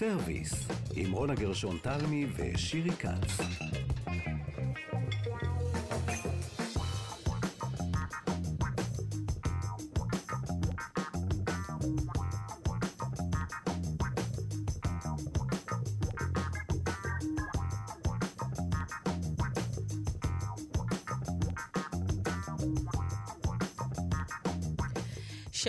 סרוויס, עם רונה גרשון תלמי ושירי כץ.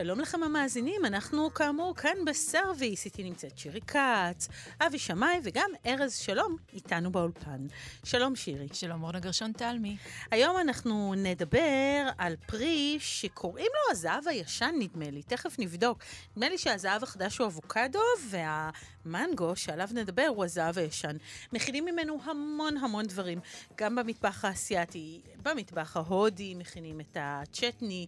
שלום לכם המאזינים, אנחנו כאמור כאן בסרוויס, איתי נמצאת שירי כץ, אבי שמאי וגם ארז שלום איתנו באולפן. שלום שירי. שלום אורנה גרשון תלמי. היום אנחנו נדבר על פרי שקוראים לו הזהב הישן נדמה לי, תכף נבדוק. נדמה לי שהזהב החדש הוא אבוקדו והמנגו שעליו נדבר הוא הזהב הישן. מכינים ממנו המון המון דברים, גם במטבח האסייתי, במטבח ההודי מכינים את הצ'טני,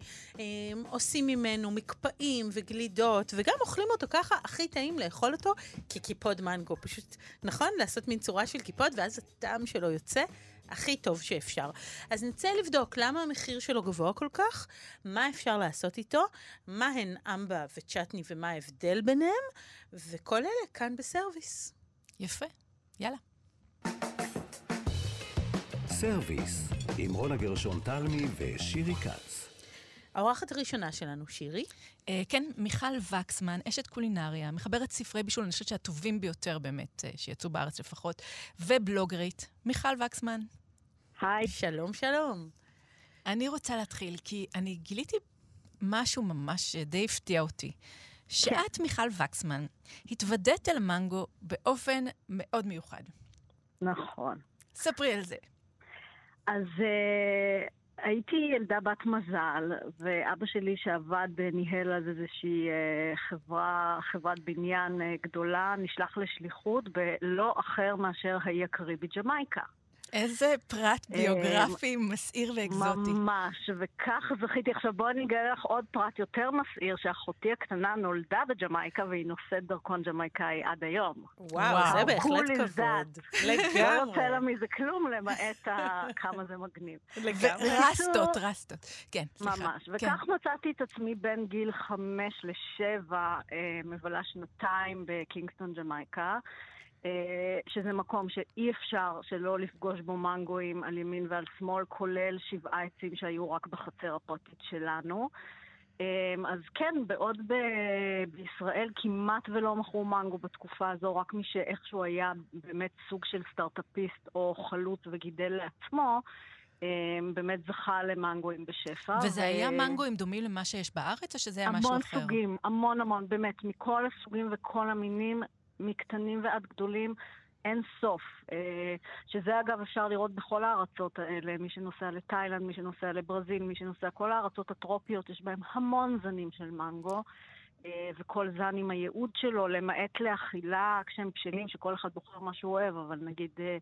עושים ממנו מקפאים וגלידות, וגם אוכלים אותו ככה, הכי טעים לאכול אותו כקיפוד מנגו. פשוט, נכון? לעשות מין צורה של קיפוד, ואז הטעם שלו יוצא הכי טוב שאפשר. אז נצא לבדוק למה המחיר שלו גבוה כל כך, מה אפשר לעשות איתו, מה הן אמבה וצ'טני ומה ההבדל ביניהם, וכל אלה כאן בסרוויס. יפה, יאללה. סרוויס, עם רונה גרשון תלמי ושירי כץ. האורחת הראשונה שלנו, שירי. Uh, כן, מיכל וקסמן, אשת קולינריה, מחברת ספרי בישול, אני חושבת שהטובים ביותר באמת, uh, שיצאו בארץ לפחות, ובלוגרית. מיכל וקסמן. היי. שלום, שלום. אני רוצה להתחיל, כי אני גיליתי משהו ממש די הפתיע אותי. שאת, כן. מיכל וקסמן, התוודית אל מנגו באופן מאוד מיוחד. נכון. ספרי על זה. אז... Uh... הייתי ילדה בת מזל, ואבא שלי שעבד, ניהל אז איזושהי אה, חברה, חברת בניין אה, גדולה, נשלח לשליחות בלא אחר מאשר האי הקריבי ג'מייקה. איזה פרט אה, ביוגרפי מסעיר ואקזוטי. ממש, וכך זכיתי. עכשיו בואי אני אגלה לך עוד פרט יותר מסעיר, שאחותי הקטנה נולדה בג'מייקה והיא נושאת דרכון ג'מייקאי עד היום. וואו, זה בהחלט כבוד. לגמרי. לא יוצא לה מזה כלום למעט כמה זה מגניב. לגמרי. רסטות, רסטות. כן, סליחה. ממש. כן. וכך מצאתי את עצמי בין גיל חמש לשבע, אה, מבלה שנתיים בקינגסטון ג'מייקה. אה, שזה מקום שאי אפשר שלא לפגוש בו מנגואים על ימין ועל שמאל, כולל שבעה עצים שהיו רק בחצר הפרטית שלנו. אה, אז כן, בעוד ב- בישראל כמעט ולא מכרו מנגו בתקופה הזו, רק מי שאיכשהו היה באמת סוג של סטארט-אפיסט או חלוץ וגידל לעצמו, אה, באמת זכה למנגואים בשפע. וזה ו... היה מנגואים דומים למה שיש בארץ, או שזה היה משהו אחר? המון סוגים, המון המון, באמת, מכל הסוגים וכל המינים. מקטנים ועד גדולים, אין סוף. אה, שזה אגב אפשר לראות בכל הארצות האלה, מי שנוסע לתאילנד, מי שנוסע לברזיל, מי שנוסע, כל הארצות הטרופיות, יש בהם המון זנים של מנגו. אה, וכל זן עם הייעוד שלו, למעט לאכילה כשהם בשלים, שכל אחד בוחר מה שהוא אוהב, אבל נגיד אה,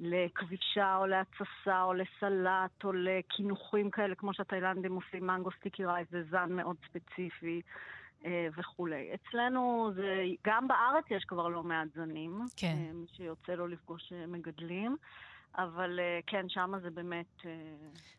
לכבישה או להתססה או לסלט או לקינוחים כאלה, כמו שהתאילנדים עושים מנגו סטיקי רייס, זה זן מאוד ספציפי. אה, וכולי. אצלנו זה, גם בארץ יש כבר לא מעט זנים, כן. אה, שיוצא לו לפגוש אה, מגדלים. אבל כן, שם זה באמת...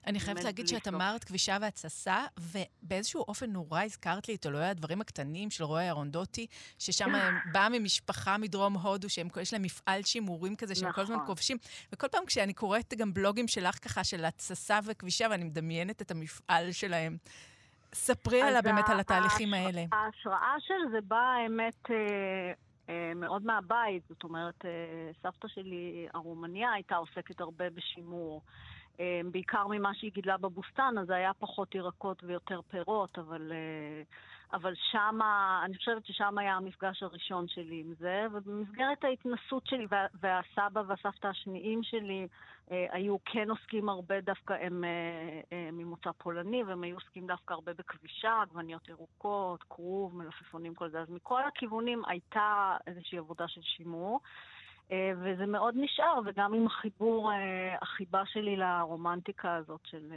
אני חייבת להגיד שאת אמרת כבישה והתססה, ובאיזשהו אופן נורא הזכרת לי את אלוהי הדברים הקטנים של רועי ארונדוטי, ששם באה ממשפחה מדרום הודו, שיש להם מפעל שימורים כזה, שהם. כל הזמן נכון. כובשים. וכל פעם כשאני קוראת גם בלוגים שלך ככה, של התססה וכבישה, ואני מדמיינת את המפעל שלהם. ספרי עליה באמת על התהליכים האלה. ההשראה של זה באה, האמת, אה, אה, מאוד מהבית. זאת אומרת, אה, סבתא שלי, הרומניה, הייתה עוסקת הרבה בשימור. בעיקר ממה שהיא גידלה בבוסתן, אז זה היה פחות ירקות ויותר פירות, אבל... אבל שמה, אני חושבת ששם היה המפגש הראשון שלי עם זה, ובמסגרת ההתנסות שלי, וה, והסבא והסבתא השניים שלי אה, היו כן עוסקים הרבה דווקא, הם אה, אה, ממוצא פולני, והם היו עוסקים דווקא הרבה בכבישה, עגבניות ירוקות, כרוב, מלפפונים, כל זה. אז מכל הכיוונים הייתה איזושהי עבודה של שימור. אה, וזה מאוד נשאר, וגם עם החיבור, אה, החיבה שלי לרומנטיקה הזאת של...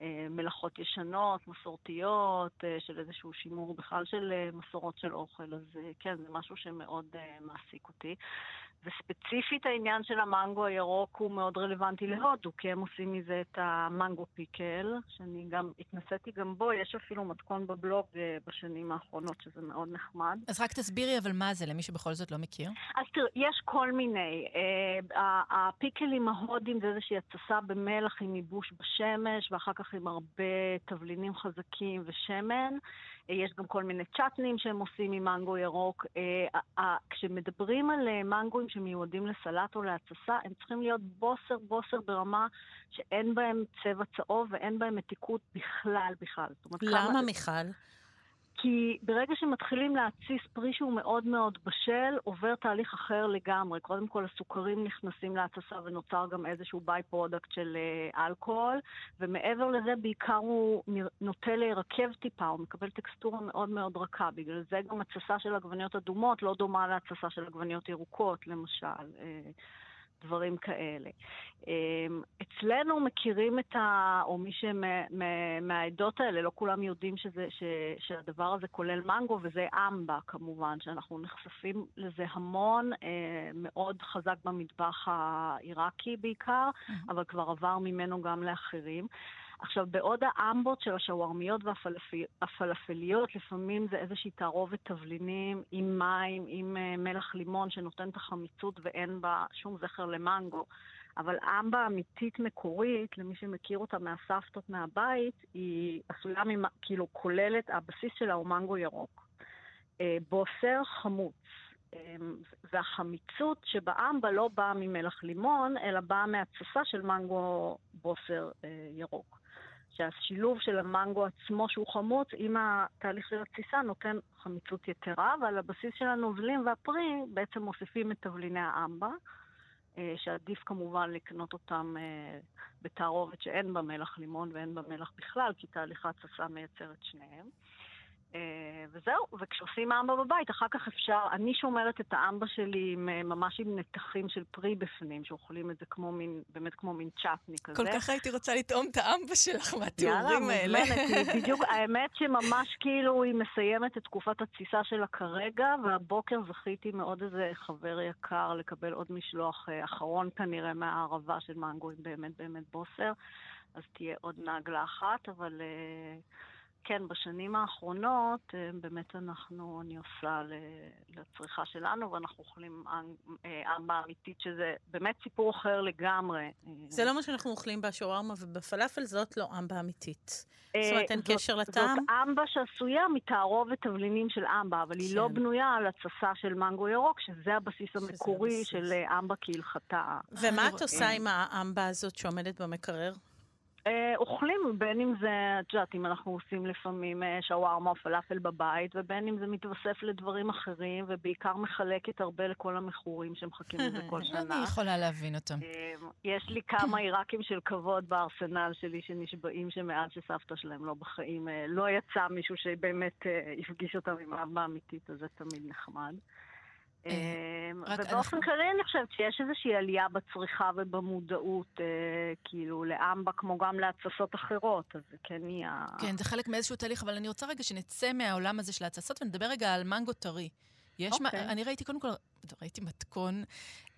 אה, מלאכות ישנות, מסורתיות, אה, של איזשהו שימור בכלל של אה, מסורות של אוכל, אז כן, זה משהו שמאוד מעסיק אותי. וספציפית העניין של המנגו הירוק הוא מאוד רלוונטי להודו, כי הם עושים מזה את המנגו פיקל, שאני גם התנסיתי גם בו, יש אפילו מתכון בבלוג בשנים האחרונות, שזה מאוד נחמד. אז רק תסבירי אבל מה זה, למי שבכל זאת לא מכיר. אז תראי, יש כל מיני. הפיקלים ההודים זה איזושהי התססה במלח עם ייבוש בשמש, ואחר כך עם הרבה תבלינים חזקים ושמן. אה, יש גם כל מיני צ'טנים שהם עושים ממנגו ירוק. אה, כשמדברים על אה, מנגוים שמיועדים לסלט או להתססה, הם צריכים להיות בוסר בוסר ברמה שאין בהם צבע צהוב ואין בהם מתיקות בכלל בכלל. למה, כמה... מיכל? כי ברגע שמתחילים להתסיס פרי שהוא מאוד מאוד בשל, עובר תהליך אחר לגמרי. קודם כל הסוכרים נכנסים להתססה ונוצר גם איזשהו by-product של אה, אלכוהול, ומעבר לזה בעיקר הוא נוטה להירקב טיפה, הוא מקבל טקסטורה מאוד מאוד רכה. בגלל זה גם התססה של עגבניות אדומות לא דומה להתססה של עגבניות ירוקות, למשל. דברים כאלה. אמ, אצלנו מכירים את ה... או מי שמהעדות האלה, לא כולם יודעים שזה, ש, שהדבר הזה כולל מנגו, וזה אמבה כמובן, שאנחנו נחשפים לזה המון, אה, מאוד חזק במטבח העיראקי בעיקר, אבל כבר עבר ממנו גם לאחרים. עכשיו, בעוד האמבות של השווארמיות והפלאפליות, לפעמים זה איזושהי תערובת תבלינים עם מים, עם uh, מלח לימון שנותן את החמיצות ואין בה שום זכר למנגו. אבל אמבה אמיתית מקורית, למי שמכיר אותה מהסבתות מהבית, היא עשויה, ממ... כאילו, כוללת, הבסיס שלה הוא מנגו ירוק. Uh, בוסר חמוץ. Um, והחמיצות שבאמבה לא באה ממלח לימון, אלא באה מהתססה של מנגו בוסר ירוק. שהשילוב של המנגו עצמו שהוא חמוץ עם התהליך של התסיסה נותן חמיצות יתרה, ועל הבסיס של הנוזלים והפרי בעצם מוסיפים את תבליני האמבה, אה, שעדיף כמובן לקנות אותם אה, בתערובת שאין בה מלח לימון ואין בה מלח בכלל, כי תהליך ההתססה מייצר את שניהם. אה, וזהו, וכשעושים אמבה בבית, אחר כך אפשר, אני שומרת את האמבה שלי עם, אה, ממש עם נתחים של פרי בפנים, שאוכלים את זה כמו מין, באמת כמו מין צ'טני כזה. כל כך הייתי רוצה לטעום את האמבה שלך מהתיאורים האלה. יאללה, מוזמנת, בדיוק, האמת שממש כאילו היא מסיימת את תקופת התסיסה שלה כרגע, והבוקר זכיתי מאוד איזה חבר יקר לקבל עוד משלוח אה, אחרון כנראה מהערבה של מנגו, באמת באמת בוסר. אז תהיה עוד נגלה אחת, אבל... Uh, כן, בשנים האחרונות אה, באמת אנחנו, אני עושה לצריכה שלנו, ואנחנו אוכלים ארבע אמיתית, שזה באמת סיפור אחר לגמרי. זה לא מה שאנחנו אוכלים בשווארמה ובפלאפל, זאת לא אמבה אמיתית. זאת אומרת, אין קשר לטעם? זאת אמבה שעשויה מתערובת תבלינים של אמבה, אבל היא לא כן. בנויה על התססה של מנגו ירוק, שזה הבסיס המקורי. של אמבה כהלכתה. ומה את עושה עם האמבה הזאת שעומדת במקרר? אה, אוכלים, בין אם זה, את יודעת, אם אנחנו עושים לפעמים אה, שווארמה או פלאפל בבית, ובין אם זה מתווסף לדברים אחרים, ובעיקר מחלקת הרבה לכל המכורים שמחכים לזה כל שנה. אני יכולה להבין אותם. אה, יש לי כמה עיראקים של כבוד בארסנל שלי שנשבעים שמאז שסבתא שלהם לא בחיים, לא יצא מישהו שבאמת הפגיש אותם עם אבא אמיתית, אז זה תמיד נחמד. אה, אמ, ובאופן כללי אני חושבת שיש איזושהי עלייה בצריכה ובמודעות, אה, כאילו, לאמבה כמו גם להתססות אחרות, אז זה כן נהיה... כן, זה חלק מאיזשהו תהליך, אבל אני רוצה רגע שנצא מהעולם הזה של ההתססות ונדבר רגע על מנגו טרי. יש okay. מה, אוקיי. אני ראיתי, קודם כל, ראיתי מתכון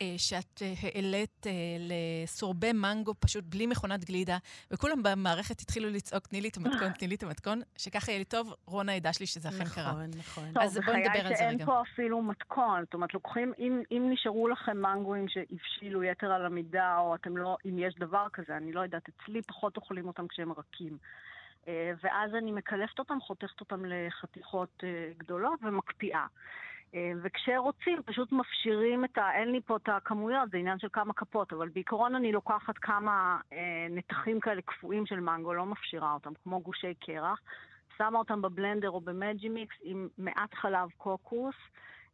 אה, שאת אה, העלית אה, לסורבי מנגו פשוט בלי מכונת גלידה, וכולם במערכת התחילו לצעוק, תני לי את המתכון, תני לי את המתכון, שככה יהיה לי טוב, רונה ידע שלי שזה אכן קרה. נכון, נכון. אז בואי נדבר על זה רגע. שאין פה אפילו מתכון, זאת אומרת, לוקחים, אם, אם נשארו לכם מנגואים שהבשילו יתר על המידה, או אתם לא, אם יש דבר כזה, אני לא יודעת, אצלי פחות אוכלים אותם כשהם רכים. אה, ואז אני מקלפת אותם, חותכת אותם לחתיכות אה, גדולות ומקפיאה. אה, וכשרוצים, פשוט מפשירים את ה... אין לי פה את הכמויות, זה עניין של כמה כפות, אבל בעיקרון אני לוקחת כמה אה, נתחים כאלה קפואים של מנגו, לא מפשירה אותם, כמו גושי קרח, שמה אותם בבלנדר או במג'י מיקס עם מעט חלב קוקוס,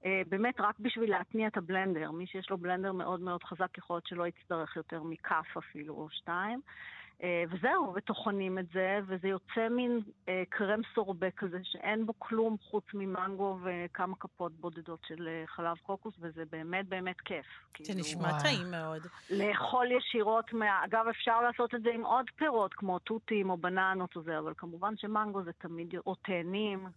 אה, באמת רק בשביל להתניע את הבלנדר. מי שיש לו בלנדר מאוד מאוד חזק, יכול להיות שלא יצטרך יותר מכף אפילו או שתיים. אה, וזהו, וטוחנים את זה, וזה יוצא מין אה, קרם סורבה כזה, שאין בו כלום חוץ ממנגו וכמה כפות בודדות של אה, חלב קוקוס, וזה באמת באמת כיף. זה כאילו, נשמע. טעים מאוד. לאכול ישירות מה... אגב, אפשר לעשות את זה עם עוד פירות, כמו תותים או בננות או זה, אבל כמובן שמנגו זה תמיד, או תאנים.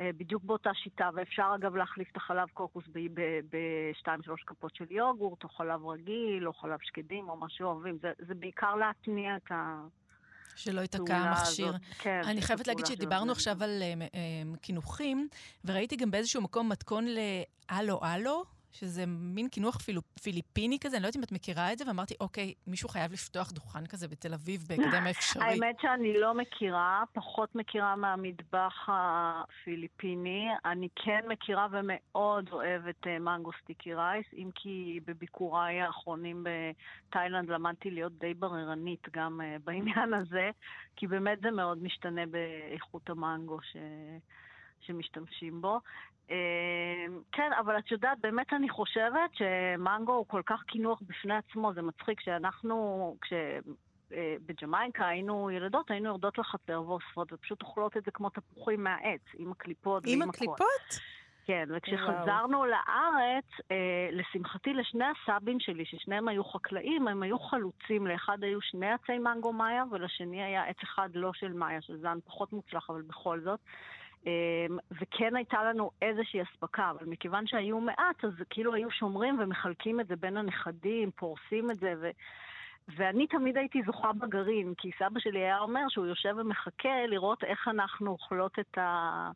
אה, בדיוק באותה שיטה, ואפשר אגב להחליף את החלב קוקוס ב-2-3 כפות של יוגורט, או חלב רגיל, או חלב שקדים, או מה שאוהבים. זה, זה בעיקר להתניע את ה... שלא ייתקע המכשיר. כן, אני חייבת להגיד שדיברנו עכשיו על uh, קינוחים, וראיתי גם באיזשהו מקום מתכון לאלו-אלו. שזה מין קינוח פיל... פיליפיני כזה, אני לא יודעת אם את מכירה את זה, ואמרתי, אוקיי, מישהו חייב לפתוח דוכן כזה בתל אביב בהקדם האפשרי. האמת שאני לא מכירה, פחות מכירה מהמטבח הפיליפיני. אני כן מכירה ומאוד אוהבת uh, מנגו סטיקי רייס, אם כי בביקוריי האחרונים בתאילנד למדתי להיות די בררנית גם uh, בעניין הזה, כי באמת זה מאוד משתנה באיכות המנגו ש... שמשתמשים בו. אמ, כן, אבל את יודעת, באמת אני חושבת שמנגו הוא כל כך קינוח בפני עצמו, זה מצחיק שאנחנו, כש... אה, בג'מייקה היינו ילדות, היינו יורדות לחצר ואוספות ופשוט אוכלות את זה כמו תפוחים מהעץ, עם הקליפות ועם הכל. עם הקליפות? כן, וכשחזרנו וואו. לארץ, אה, לשמחתי לשני הסבים שלי, ששניהם היו חקלאים, הם היו חלוצים. לאחד היו שני עצי מנגו מאיה, ולשני היה עץ אחד לא של מאיה, של זן פחות מוצלח, אבל בכל זאת. אמ, וכן הייתה לנו איזושהי אספקה, אבל מכיוון שהיו מעט, אז כאילו היו שומרים ומחלקים את זה בין הנכדים, פורסים את זה, ו... ואני תמיד הייתי זוכה בגרעין, כי סבא שלי היה אומר שהוא יושב ומחכה לראות איך אנחנו אוכלות את, ה...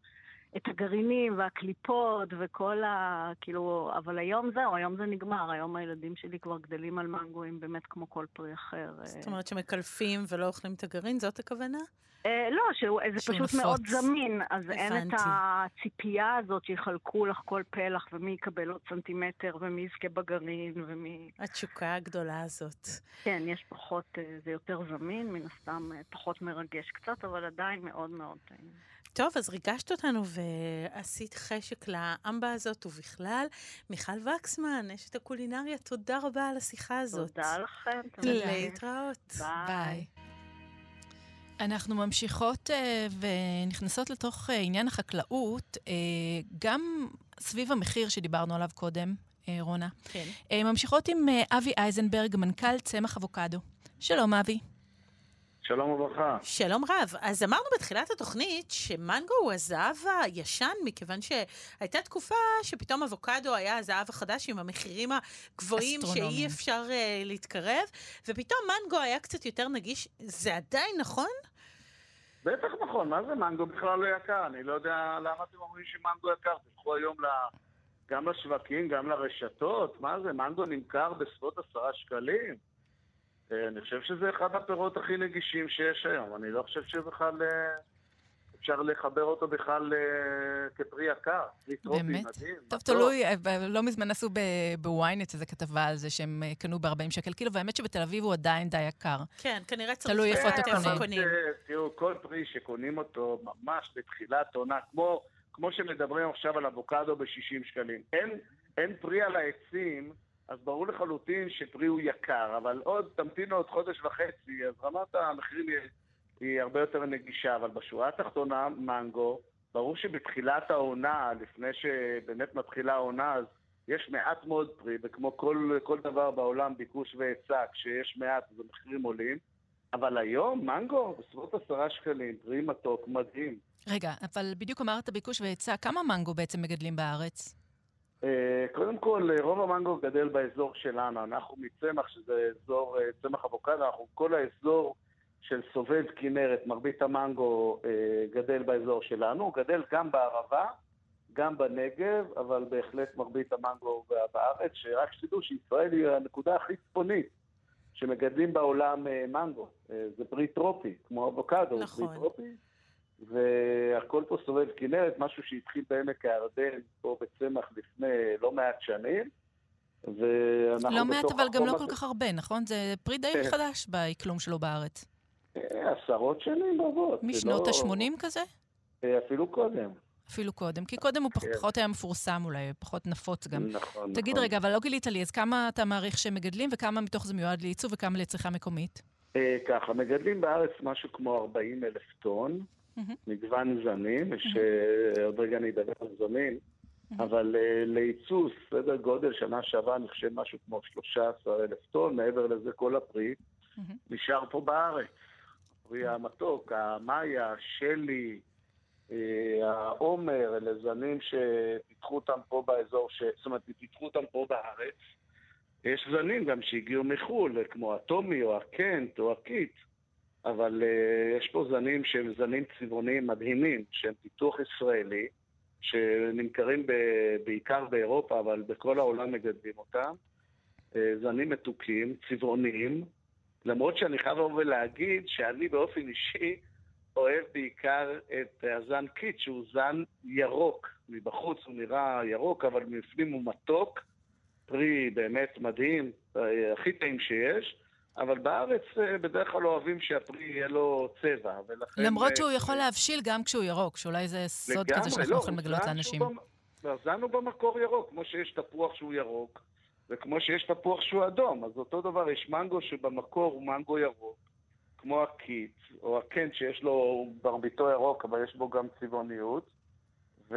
את הגרעינים והקליפות וכל ה... כאילו, אבל היום זהו, היום זה נגמר, היום הילדים שלי כבר גדלים על מנגואים באמת כמו כל פרי אחר. זאת אומרת שמקלפים ולא אוכלים את הגרעין, זאת הכוונה? אה, לא, שזה פשוט נפוץ. מאוד זמין, אז הבנתי. אין את הציפייה הזאת שיחלקו לך כל פלח ומי יקבל עוד סנטימטר ומי יזכה בגרעין ומי... התשוקה הגדולה הזאת. כן, יש פחות, אה, זה יותר זמין, מן הסתם אה, פחות מרגש קצת, אבל עדיין מאוד מאוד טעים. טוב, אז ריגשת אותנו ועשית חשק לאמבה הזאת ובכלל. מיכל וקסמן, אשת הקולינריה, תודה רבה על השיחה הזאת. תודה לכם. תודה. להתראות. ביי. אנחנו ממשיכות uh, ונכנסות לתוך uh, עניין החקלאות, uh, גם סביב המחיר שדיברנו עליו קודם, uh, רונה. כן. Uh, ממשיכות עם uh, אבי אייזנברג, מנכ"ל צמח אבוקדו. שלום, אבי. שלום וברכה. שלום רב. אז אמרנו בתחילת התוכנית שמנגו הוא הזהב הישן, מכיוון שהייתה תקופה שפתאום אבוקדו היה הזהב החדש עם המחירים הגבוהים שאי אפשר uh, להתקרב, ופתאום מנגו היה קצת יותר נגיש. זה עדיין נכון? בטח נכון, מה זה מנגו בכלל לא יקר? אני לא יודע למה אתם אומרים שמנגו יקר. תלכו היום ל... גם לשווקים, גם לרשתות, מה זה, מנגו נמכר בסביבות עשרה שקלים? אה, אני חושב שזה אחד הפירות הכי נגישים שיש היום. אני לא חושב שבכלל אה, אפשר לחבר אותו בכלל אה, כפרי יקר. פרי טרופי, מדהים. טוב, תלוי, לא מזמן עשו בוויינט איזו כתבה על זה שהם קנו ב-40 שקל קילו, והאמת שבתל אביב הוא עדיין די יקר. כן, כנראה צריך... תלוי איפה אתה קונה. תראו, כל פרי שקונים אותו ממש בתחילת עונה, כמו... כמו שמדברים עכשיו על אבוקדו ב-60 שקלים. אין, אין פרי על העצים אז ברור לחלוטין שפרי הוא יקר, אבל עוד, תמתינו עוד חודש וחצי, אז רמת המחירים היא, היא הרבה יותר נגישה, אבל בשורה התחתונה, מנגו, ברור שבתחילת העונה, לפני שבאמת מתחילה העונה, אז יש מעט מאוד פרי, וכמו כל, כל דבר בעולם, ביקוש והיצע, כשיש מעט אז המחירים עולים, אבל היום מנגו בסביבות עשרה שקלים, פרי מתוק, מדהים. רגע, אבל בדיוק אמרת ביקוש והיצע, כמה מנגו בעצם מגדלים בארץ? אה, קודם כל, רוב המנגו גדל באזור שלנו. אנחנו מצמח, שזה אזור אה, צמח אבוקדו, אנחנו כל האזור של סובב כנרת, מרבית המנגו אה, גדל באזור שלנו. הוא גדל גם בערבה, גם בנגב, אבל בהחלט מרבית המנגו בארץ, שרק שתדעו שישראל היא הנקודה הכי צפונית שמגדלים בעולם מנגו. זה פרי טרופי, כמו אבוקדו, נכון. פרי טרופי. והכל פה סובב כנרת, משהו שהתחיל בעמק הירדן, פה בצמח לפני לא מעט שנים. לא מעט, אבל גם לא כל כך הרבה, נכון? זה פרי די כן. חדש באקלום שלו בארץ. אה, עשרות שנים רבות. משנות לא- ה-80 כזה? אה, אפילו קודם. אפילו קודם, כי קודם הוא כן. פחות היה מפורסם אולי, פחות נפוץ גם. נכון, תגיד נכון. רגע, אבל לא גילית לי, אז כמה אתה מעריך שהם מגדלים, וכמה מתוך זה מיועד לייצוא וכמה לצריכה מקומית? אה, ככה, מגדלים בארץ משהו כמו 40 אלף טון. מגוון זנים, שעוד רגע אני אדבר על זנים, אבל אה, לייצוא, סדר גודל, שנה שעברה אני חושב משהו כמו 13 אלף טון, מעבר לזה כל הפרי. נשאר פה בארץ. הפרי המתוק, המאיה, שלי, אה, העומר, אלה זנים שפיתחו אותם פה באזור, ש... זאת אומרת, פיתחו אותם פה בארץ. יש זנים גם שהגיעו מחו"ל, כמו הטומי או הקנט או הקיט, אבל אה, יש פה זנים שהם זנים צבעוניים מדהימים, שהם פיתוח ישראלי, שנמכרים ב... בעיקר באירופה, אבל בכל העולם מגדלים אותם. אה, זנים מתוקים, צבעוניים, למרות שאני חייב לבוא ולהגיד שאני באופן אישי אוהב בעיקר את הזן קיט, שהוא זן ירוק. מבחוץ הוא נראה ירוק, אבל מבפנים הוא מתוק. פרי באמת מדהים, אה, הכי טעים שיש, אבל בארץ אה, בדרך כלל אוהבים שהפרי יהיה לו צבע, ולכן... למרות אה, שהוא יכול להבשיל גם כשהוא ירוק, שאולי זה סוד כזה שאנחנו לא, יכולים לגלות לאנשים. לא, זן הוא במקור ירוק, כמו שיש תפוח שהוא ירוק, וכמו שיש תפוח שהוא אדום, אז אותו דבר, יש מנגו שבמקור הוא מנגו ירוק, כמו הקיט, או הקנט שיש לו מרביתו ירוק, אבל יש בו גם צבעוניות, ו...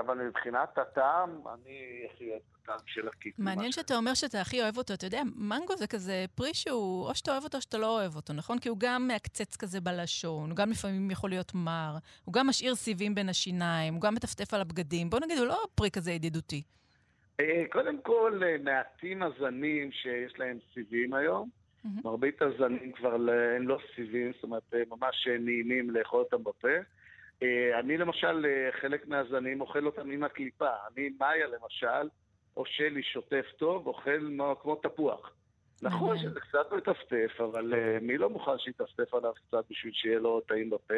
אבל מבחינת הטעם, אני הכי אוהב את הטעם של הקיט. מעניין. שאתה אומר שאתה הכי אוהב אותו. אתה יודע, מנגו זה כזה פרי שהוא, או שאתה אוהב אותו או שאתה לא אוהב אותו, נכון? כי הוא גם מעקצץ כזה בלשון, הוא גם לפעמים יכול להיות מר, הוא גם משאיר סיבים בין השיניים, הוא גם מטפטף על הבגדים. בוא נגיד, הוא לא פרי כזה ידידותי. אה, קודם כל, אה, מעטים הזנים שיש להם סיבים היום. מהמם. מרבית הזנים כבר ל- הם לא סיבים, זאת אומרת, אה, ממש נעימים לאכול אותם בפה. אה, אני למשל, אה, חלק מהזנים אוכל אותם עם הקליפה. אני, מאיה למשל, או שלי שוטף טוב, אוכל כמו תפוח. נכון. שזה קצת מטפטף, אבל אה, מי לא מוכן שיטפטף עליו קצת בשביל שיהיה לו טעים בפה?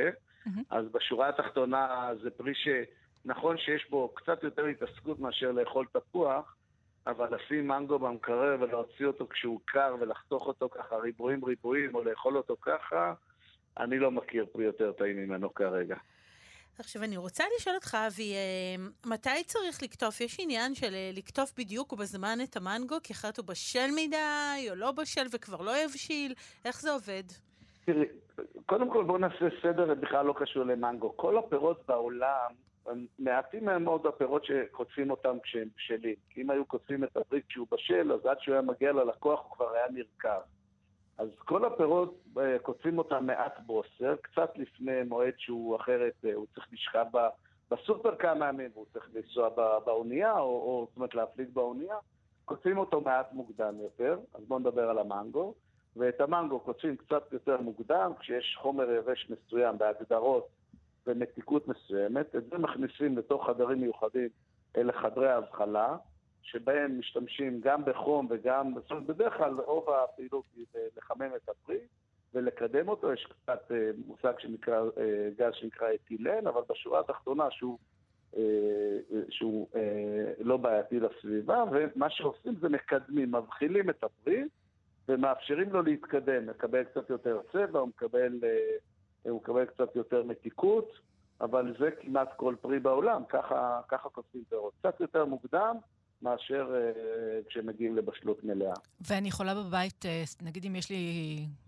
אז בשורה התחתונה זה פרי שנכון שיש בו קצת יותר התעסקות מאשר לאכול תפוח, אבל לשים מנגו במקרר ולהוציא אותו כשהוא קר ולחתוך אותו ככה ריבועים ריבועים או לאכול אותו ככה, אני לא מכיר פרי יותר טעים ממנו כרגע. עכשיו, אני רוצה לשאול אותך, אבי, אה, מתי צריך לקטוף? יש עניין של אה, לקטוף בדיוק ובזמן את המנגו, כי אחרת הוא בשל מדי, או לא בשל וכבר לא יבשיל? איך זה עובד? תראי, קודם כל בואו נעשה סדר, זה בכלל לא קשור למנגו. כל הפירות בעולם, מעטים מהם מאוד הפירות שקוטפים אותם כשהם בשלים. אם היו קוטפים את הפרי כשהוא בשל, אז עד שהוא היה מגיע ללקוח הוא כבר היה נרקב. אז כל הפירות, אה, קוטפים אותם מעט בוסר, קצת לפני מועד שהוא אחרת, אה, הוא צריך לשכב בסופר כמה ימים, והוא צריך לנסוע באונייה, או, או זאת אומרת להפליג באונייה. קוטפים אותו מעט מוקדם יותר, אז בואו נדבר על המנגו. ואת המנגו קוטפים קצת יותר מוקדם, כשיש חומר יבש מסוים בהגדרות ומתיקות מסוימת, את זה מכניסים לתוך חדרים מיוחדים, אלה חדרי ההבחלה, שבהם משתמשים גם בחום וגם, זאת אומרת, בדרך כלל רוב הפעילות היא לחמם את הפרי ולקדם אותו, יש קצת אה, מושג שנקרא, אה, גז שנקרא אתילן, אבל בשורה התחתונה שהוא, אה, שהוא לא בעייתי לסביבה, ומה שעושים זה מקדמים, מבחילים את הפרי, ומאפשרים לו להתקדם, מקבל קצת יותר צבע, הוא מקבל, הוא מקבל קצת יותר מתיקות, אבל זה כמעט כל פרי בעולם, ככה, ככה כותבים פירות. קצת יותר מוקדם מאשר אה, כשמגיעים לבשלות מלאה. ואני יכולה בבית, אה, נגיד אם יש לי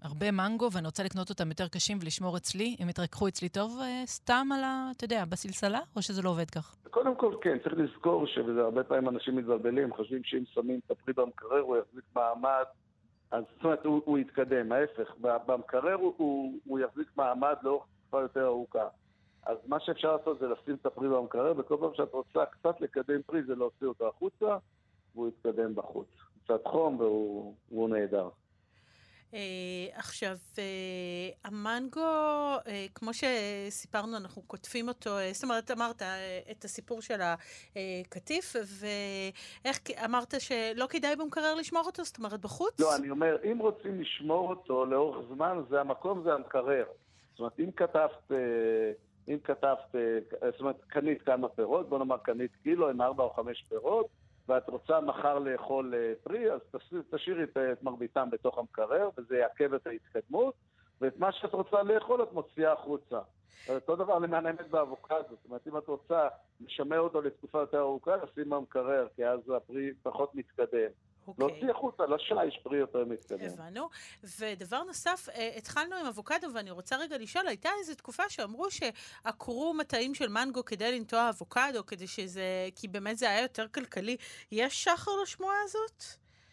הרבה מנגו ואני רוצה לקנות אותם יותר קשים ולשמור אצלי, הם יתרככו אצלי טוב אה, סתם על ה... אתה יודע, בסלסלה? או שזה לא עובד כך? קודם כל, כן, צריך לזכור שזה הרבה פעמים אנשים מתבלבלים, חושבים שאם שמים את הפרי במקרר הוא יחזיק מעמד, אז זאת אומרת, הוא, הוא יתקדם, ההפך, במקרר הוא, הוא, הוא יחזיק מעמד לאורך תקופה יותר ארוכה. אז מה שאפשר לעשות זה לשים את הפרי במקרר, וכל פעם שאת רוצה קצת לקדם פרי זה להוציא אותו החוצה, והוא יתקדם בחוץ. קצת חום והוא נהדר. אה, עכשיו, אה, המנגו, אה, כמו שסיפרנו, אנחנו קוטפים אותו, זאת אומרת, אמרת את הסיפור של הקטיף, ואיך אמרת שלא כדאי במקרר לשמור אותו, זאת אומרת, בחוץ? לא, אני אומר, אם רוצים לשמור אותו לאורך זמן, זה המקום, זה המקרר. זאת אומרת, אם כתבת, אם כתבת, אה, זאת אומרת, קנית כמה פירות, בוא נאמר קנית קילו עם ארבע או חמש פירות, ואת רוצה מחר לאכול אה, פרי, אז תש- תשאירי את, את מרביתם בתוך המקרר, וזה יעכב את ההתקדמות. ואת מה שאת רוצה לאכול את מוציאה החוצה. אותו דבר למען האמת באבוקדו, זאת אומרת, אם את רוצה לשמר אותו לתקופה יותר ארוכה, לשים במקרר, כי אז הפרי פחות מתקדם. אוקיי. להוציא החוצה, לשיש פרי יותר מתקדם. הבנו. ודבר נוסף, אה, התחלנו עם אבוקדו, ואני רוצה רגע לשאול, הייתה איזו תקופה שאמרו שעקרו מטעים של מנגו כדי לנטוע אבוקדו, כדי שזה, כי באמת זה היה יותר כלכלי. יש שחר לשמועה הזאת?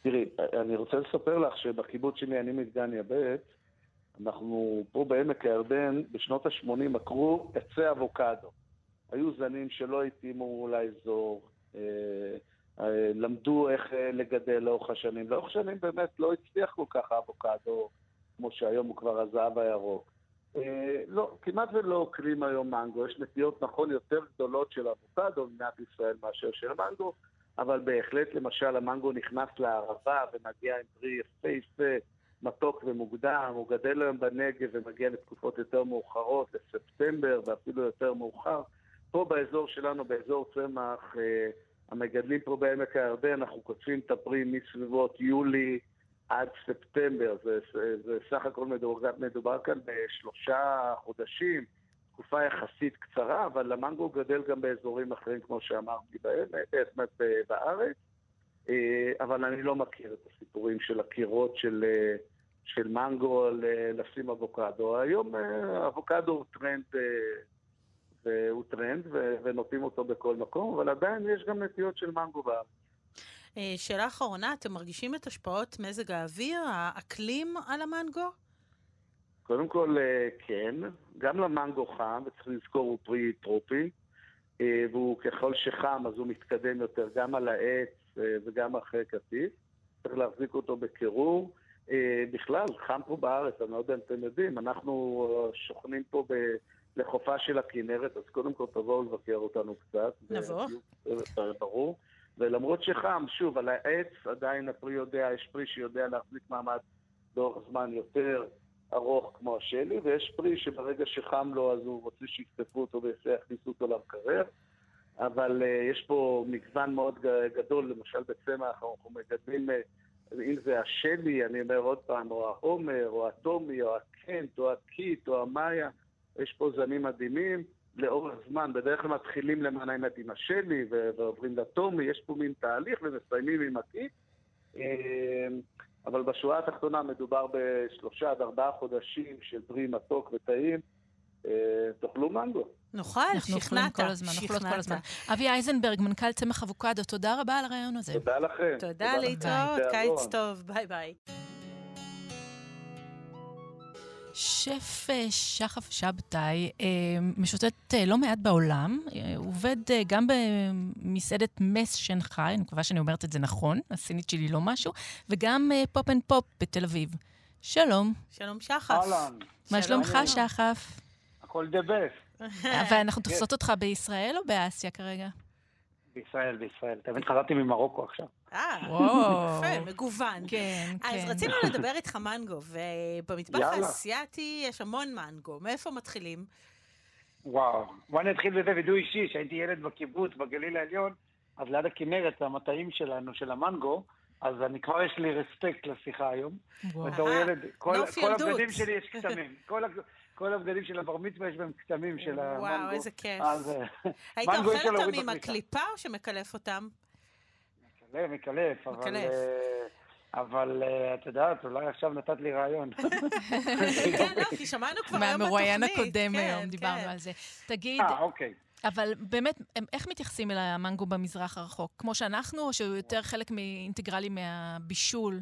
תראי, אני רוצה לספר לך שבקיבוץ שלי, אני מדגניה ב', אנחנו פה בעמק הירדן, בשנות ה-80 עקרו עצי אבוקדו. היו זנים שלא התאימו לאזור, אה, אה, למדו איך אה, לגדל לאורך השנים. לאורך השנים באמת לא הצליח כל כך האבוקדו, כמו שהיום הוא כבר הזהב הירוק. לא, כמעט ולא עוקרים היום מנגו. יש נטיות נכון יותר גדולות של אבוקדו במדינת ישראל מאשר של מנגו, אבל בהחלט, למשל, המנגו נכנס לערבה ומגיע עם פרי יפהפה. מתוק ומוקדם, הוא גדל היום בנגב ומגיע לתקופות יותר מאוחרות, לספטמבר ואפילו יותר מאוחר. פה באזור שלנו, באזור צמח, אה, המגדלים פה בעמק הירדן, אנחנו כותבים את הפרי מסביבות יולי עד ספטמבר. זה, זה, זה סך הכל מדובר, מדובר כאן בשלושה חודשים, תקופה יחסית קצרה, אבל המנגו גדל גם באזורים אחרים, כמו שאמרתי, בעמק, בארץ. אה, אבל אני לא מכיר את הסיפורים של העקירות של, אה, של מנגו לשים אבוקדו. היום אה, אבוקדו הוא טרנד, הוא טרנד ונוטעים אותו בכל מקום, אבל עדיין יש גם נטיעות של מנגו בארץ. שאלה אחרונה, אתם מרגישים את השפעות מזג האוויר, האקלים על המנגו? קודם כל, כן. גם למנגו חם, וצריך לזכור, הוא פרי טרופי, והוא ככל שחם אז הוא מתקדם יותר גם על העץ אה, וגם אחרי קטיף. צריך להחזיק אותו בקירור. אה, בכלל, חם פה בארץ, אני לא יודע אם אתם יודעים, אנחנו אה, שוכנים פה ב... לחופה של הכנרת, אז קודם כל תבואו לבקר אותנו קצת. נבוא. ברור. ולמרות שחם, שוב, על העץ עדיין הפרי יודע, יש פרי שיודע להחזיק מעמד לאורך זמן יותר ארוך כמו השלי, ויש פרי שברגע שחם לו אז הוא רוצה שיכתפו אותו ויכניסו אותו למקרר. אבל uh, יש פה מגוון מאוד גדול, למשל בצמח אנחנו מגדלים, uh, אם זה השלי, אני אומר עוד פעם, או העומר, או הטומי, או הקנט, או הקיט, או המאיה, יש פה זנים מדהימים לאורך זמן. בדרך כלל מתחילים למען האמת עם השלי ועוברים לטומי, יש פה מין תהליך ומסיימים עם הקיט. Uh, אבל בשורה התחתונה מדובר בשלושה עד ארבעה חודשים של פרי מתוק וטעים. תאכלו מנגו. נאכל, אותנו שכנעת. הזמן, כל הזמן. אבי אייזנברג, מנכ"ל צמח אבוקדו, תודה רבה על הריאיון הזה. תודה לכם. תודה, להתראות, קיץ טוב, ביי ביי. שף אה, שחף שבתאי אה, משוטט אה, לא מעט בעולם, הוא עובד גם במסעדת מיס שנגחאי, אני מקווה שאני אומרת את זה נכון, הסינית שלי לא משהו, וגם Pop and Pope בתל אביב. שלום. שלום שחף. אהלן. מה שלומך שחף? הכל דה בסט. אבל אנחנו תופסות אותך בישראל או באסיה כרגע? בישראל, בישראל. תמיד חזרתי ממרוקו עכשיו. אה, יפה, מגוון. כן, כן. אז רצינו לדבר איתך מנגו, ובמטבח האסייתי יש המון מנגו. מאיפה מתחילים? וואו, בוא נתחיל בזה וידוי אישי, כשהייתי ילד בקיבוץ, בגליל העליון, אז ליד הכנרת, המטעים שלנו, של המנגו, אז אני כבר יש לי רספקט לשיחה היום. בתור ילד, כל הבגדים שלי יש כתמים. כל הבגדים של הבר מצווה יש בהם כתמים של המנגו. וואו, איזה כיף. היית אוכל אותם עם הקליפה או שמקלף אותם? מקלף, מקלף, אבל... אה, אבל אה, את יודעת, אולי עכשיו נתת לי רעיון. כן, לא, כי שמענו כבר היום בתוכנית. מהמרואיין הקודם כן, היום דיברנו כן. על זה. תגיד, אה, אוקיי. אבל באמת, איך מתייחסים אל המנגו במזרח הרחוק? כמו שאנחנו, או שהוא יותר חלק אינטגרלי מהבישול?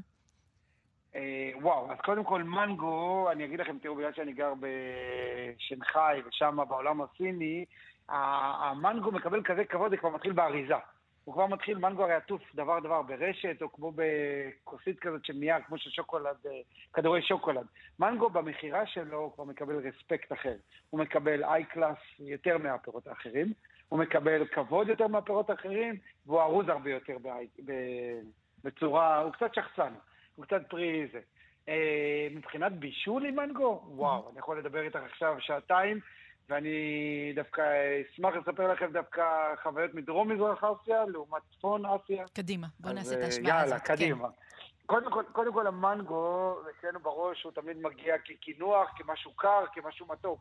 אה, וואו, אז קודם כל מנגו, אני אגיד לכם, תראו, בגלל שאני גר בשנגחאי ושם בעולם הסיני, המנגו מקבל כזה כבוד, זה כבר מתחיל באריזה. הוא כבר מתחיל, מנגו הרי עטוף דבר דבר ברשת, או כמו בכוסית כזאת של נייר, כמו של שוקולד, אה, כדורי שוקולד. מנגו במכירה שלו הוא כבר מקבל רספקט אחר. הוא מקבל איי-קלאס יותר מהפירות האחרים, הוא מקבל כבוד יותר מהפירות האחרים, והוא ארוז הרבה יותר בצורה, הוא קצת שחצן. הוא קצת פרי זה. אה, מבחינת בישול עם מנגו, וואו, אני יכול לדבר איתך עכשיו שעתיים, ואני דווקא אשמח לספר לכם דווקא חוויות מדרום מזרח אסיה לעומת צפון אסיה. קדימה, בוא נעשה את ההשוואה הזאת. יאללה, קדימה. כן. קודם כל, קודם כל המנגו, אצלנו בראש הוא תמיד מגיע כקינוח, כמשהו קר, כמשהו מתוק.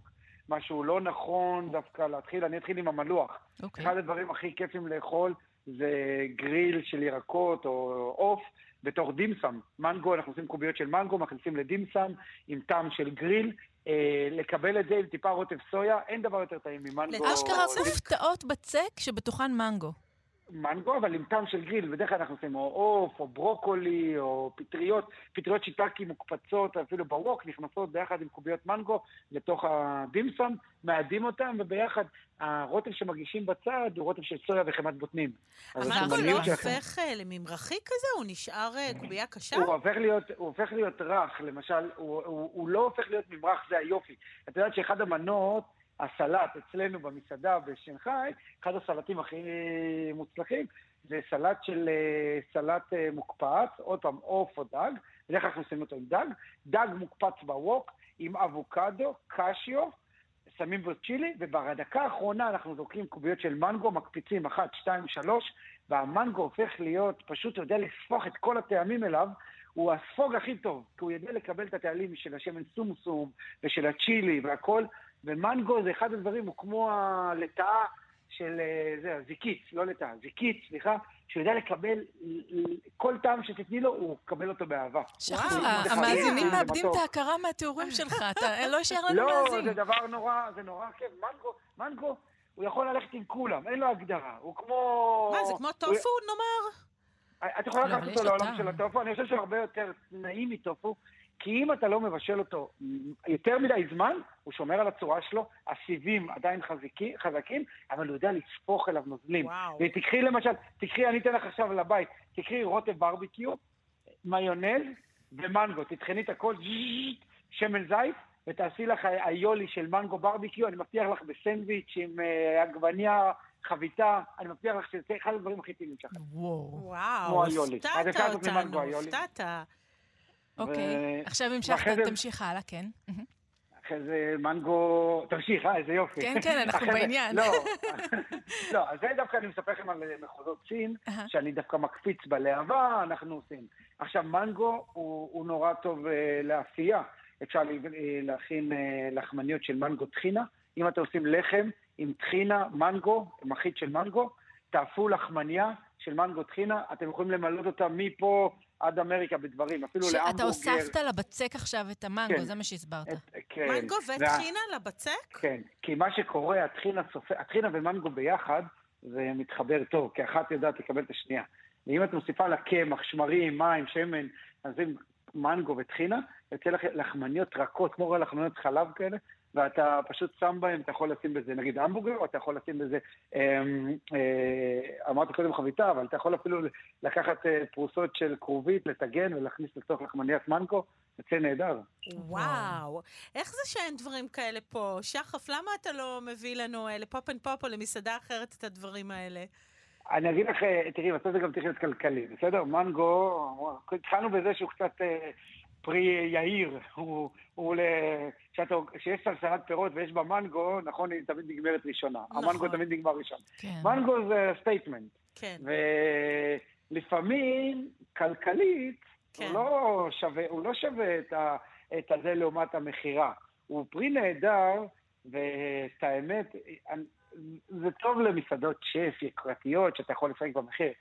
משהו לא נכון דווקא להתחיל, אני אתחיל עם המלוח. אוקיי. Okay. אחד הדברים הכי כיפים לאכול זה גריל של ירקות או עוף בתוך דימסם. מנגו, אנחנו עושים קוביות של מנגו, מכניסים לדימסם עם טעם של גריל. אה, לקבל את זה עם טיפה רוטב סויה, אין דבר יותר טעים ממנגו. אשכרה כופתאות בצק שבתוכן מנגו. מנגו, אבל עם טעם של גריל, בדרך כלל אנחנו עושים או עוף, או ברוקולי, או פטריות, פטריות שיטקי מוקפצות, אפילו בווק, נכנסות ביחד עם קוביות מנגו לתוך הדימסם, מאדים אותם, וביחד הרוטב שמגישים בצד הוא רוטב של סויה וחמת בוטנים. המנגו לא הופך לממרחי כזה? הוא נשאר קובייה קשה? הוא הופך להיות, הוא הופך להיות רך, למשל, הוא, הוא, הוא לא הופך להיות ממרח, זה היופי. את יודעת שאחד המנות... הסלט אצלנו במסעדה בשנגחאי, אחד הסלטים הכי מוצלחים, זה סלט של סלט מוקפץ, עוד פעם עוף או דג, בדרך כלל אנחנו עושים אותו עם דג, דג מוקפץ בווק עם אבוקדו, קשיו, שמים בו צ'ילי, ובדקה האחרונה אנחנו זורקים קוביות של מנגו, מקפיצים אחת, שתיים, שלוש, והמנגו הופך להיות, פשוט יודע לספוח את כל הטעמים אליו, הוא הספוג הכי טוב, כי הוא יודע לקבל את הטעלים של השמן סומסום ושל הצ'ילי והכל, ומנגו זה אחד הדברים, הוא כמו הלטאה של, זה, הזיקית, לא לטאה, זיקית, סליחה, שהוא יודע לקבל, כל טעם שתתני לו, הוא יקבל אותו באהבה. שחר, המאזינים מאבדים את ההכרה מהתיאורים שלך, אתה לא יישאר לנו מאזין. לא, זה דבר נורא, זה נורא כיף. מנגו, מנגו, הוא יכול ללכת עם כולם, אין לו הגדרה. הוא כמו... מה, זה כמו טופו, נאמר? את יכולה לקחת אותו לעולם של הטופו, אני חושב שהוא הרבה יותר נעים מטופו, כי אם אתה לא מבשל אותו יותר מדי זמן, הוא שומר על הצורה שלו, הסיבים עדיין חזקי, חזקים, אבל הוא יודע לצפוך אליו נוזלים. וואו. ותקחי למשל, תקחי, אני אתן לך עכשיו לבית, תקחי רוטב ברביקיו, מיונז ומנגו, תטחני את הכל, שמן זית, ותעשי לך היולי של מנגו ברביקיו, אני מבטיח לך בסנדוויץ' עם uh, עגבניה חביתה, אני מבטיח לך שזה אחד הדברים הכי טעימים שלך. וואו, הפתעת אותנו, הפתעת. אוקיי, עכשיו המשכת, תמשיך הלאה, כן. אחרי זה מנגו, תמשיך, אה, איזה יופי. כן, כן, אנחנו בעניין. לא, לא, אז זה דווקא אני מספר לכם על מחוזות סין, שאני דווקא מקפיץ בלהבה, אנחנו עושים. עכשיו, מנגו הוא נורא טוב לאפייה. אפשר להכין לחמניות של מנגו טחינה. אם אתם עושים לחם עם טחינה, מנגו, מחית של מנגו, תאפו לחמניה של מנגו טחינה, אתם יכולים למלות אותה מפה עד אמריקה בדברים, אפילו להמבורגר. שאתה הוספת לבצק עכשיו את המנגו, כן. זה מה שהסברת. את, כן. מנגו וטחינה וה... לבצק? כן, כי מה שקורה, הטחינה, סופ... הטחינה ומנגו ביחד, זה מתחבר טוב, כי אחת יודעת לקבל את השנייה. ואם את מוסיפה לה קמח, שמרים, מים, שמן, אז זה מנגו וטחינה, יוצא לך לחמניות רכות, כמו לחמניות חלב כאלה, ואתה פשוט שם בהם, אתה יכול לשים בזה נגיד המבורגר, או אתה יכול לשים בזה, אה, אה, אמרתי קודם חביתה, אבל אתה יכול אפילו לקחת אה, פרוסות של כרובית, לטגן ולהכניס לתוך לחמניית מנקו, יוצא נהדר. וואו, איך זה שאין דברים כאלה פה? שחף, למה אתה לא מביא לנו אה, ל Pop and Pope או למסעדה אחרת את הדברים האלה? אני אגיד לך, תראי, בסוף זה גם צריך להיות כלכלי, בסדר? מנגו, התחלנו בזה שהוא קצת פרי יהיר, הוא, הוא ל... כשיש סלסלת פירות ויש בה מנגו, נכון, היא תמיד נגמרת ראשונה. נכון. המנגו תמיד נגמר ראשון. כן. מנגו זה statement. כן. ולפעמים, כלכלית, כן. הוא, לא שווה, הוא לא שווה את, ה, את הזה לעומת המכירה. הוא פרי נהדר, ואת האמת, זה טוב למסעדות שף יקרתיות, שאתה יכול לשחק במחיר.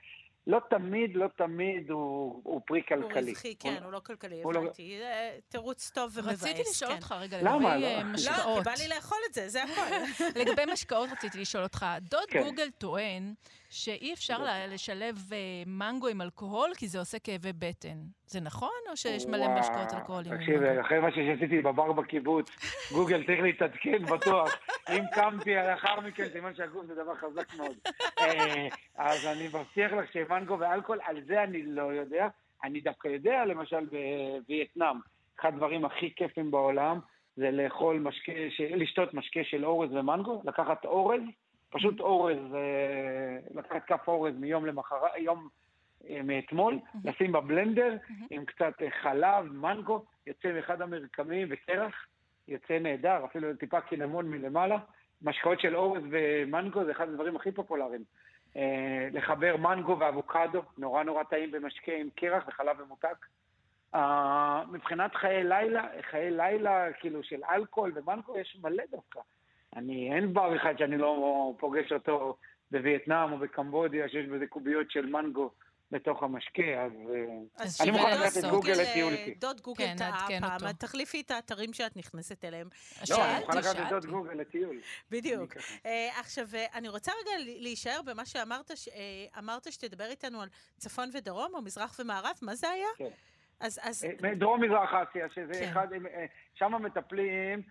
לא תמיד, לא תמיד הוא, הוא פרי כלכלי. הוא רווחי, כן, הוא, הוא לא כלכלי, לא- הבנתי. לא... תירוץ טוב ומבאס, רציתי לשאול כן. אותך רגע למה? לגבי לא? משקאות. לא, כי בא לי לאכול את זה, זה הכל. לגבי משקאות רציתי לשאול אותך. דוד כן. גוגל טוען שאי אפשר לשלב מנגו עם אלכוהול, כי זה עושה כאבי בטן. זה נכון, או שיש מלא משקאות אלכוהוליים? תקשיב, אחרי מה שעשיתי בבר בקיבוץ, גוגל צריך להתעדכן בטוח. אם קמתי לאחר מכן, סימן שהגוף זה דבר חזק מאוד. אז אני מבטיח לך שמנגו ואלכוהול, על זה אני לא יודע. אני דווקא יודע, למשל בווייטנאם, אחד הדברים הכי כיפים בעולם, זה לאכול משקה, לשתות משקה של אורז ומנגו, לקחת אורז, פשוט אורז, לקחת כף אורז מיום למחרת, יום מאתמול, לשים בבלנדר עם קצת חלב, מנגו, יוצא מאחד המרקמים וקרח, יוצא נהדר, אפילו טיפה קינמון מלמעלה. משקאות של אורז ומנגו זה אחד הדברים הכי פופולריים. אה, לחבר מנגו ואבוקדו, נורא נורא טעים במשקה עם קרח וחלב ממותק. אה, מבחינת חיי לילה, חיי לילה כאילו של אלכוהול ומנגו יש מלא דווקא. אני, אין בר אחד שאני לא פוגש אותו בווייטנאם או בקמבודיה, שיש בזה קוביות של מנגו בתוך המשקה, אז, אה, אז אני מוכן לקחת את. גוגל לטיול איתי. דוד גוגל כן, טעה פעם, אותו. תחליפי את האתרים שאת נכנסת אליהם. לא, אני שאלתי, מוכן לקחת את דוד. גוגל לטיול. בדיוק. אני. אה, עכשיו, אה, אני רוצה רגע להישאר במה שאמרת, ש- אמרת שתדבר איתנו על צפון ודרום, או מזרח ומערב, מה זה היה? כן. אז, אז, אה, דרום מזרח אסיה, שזה כן. אחד, שם מטפלים,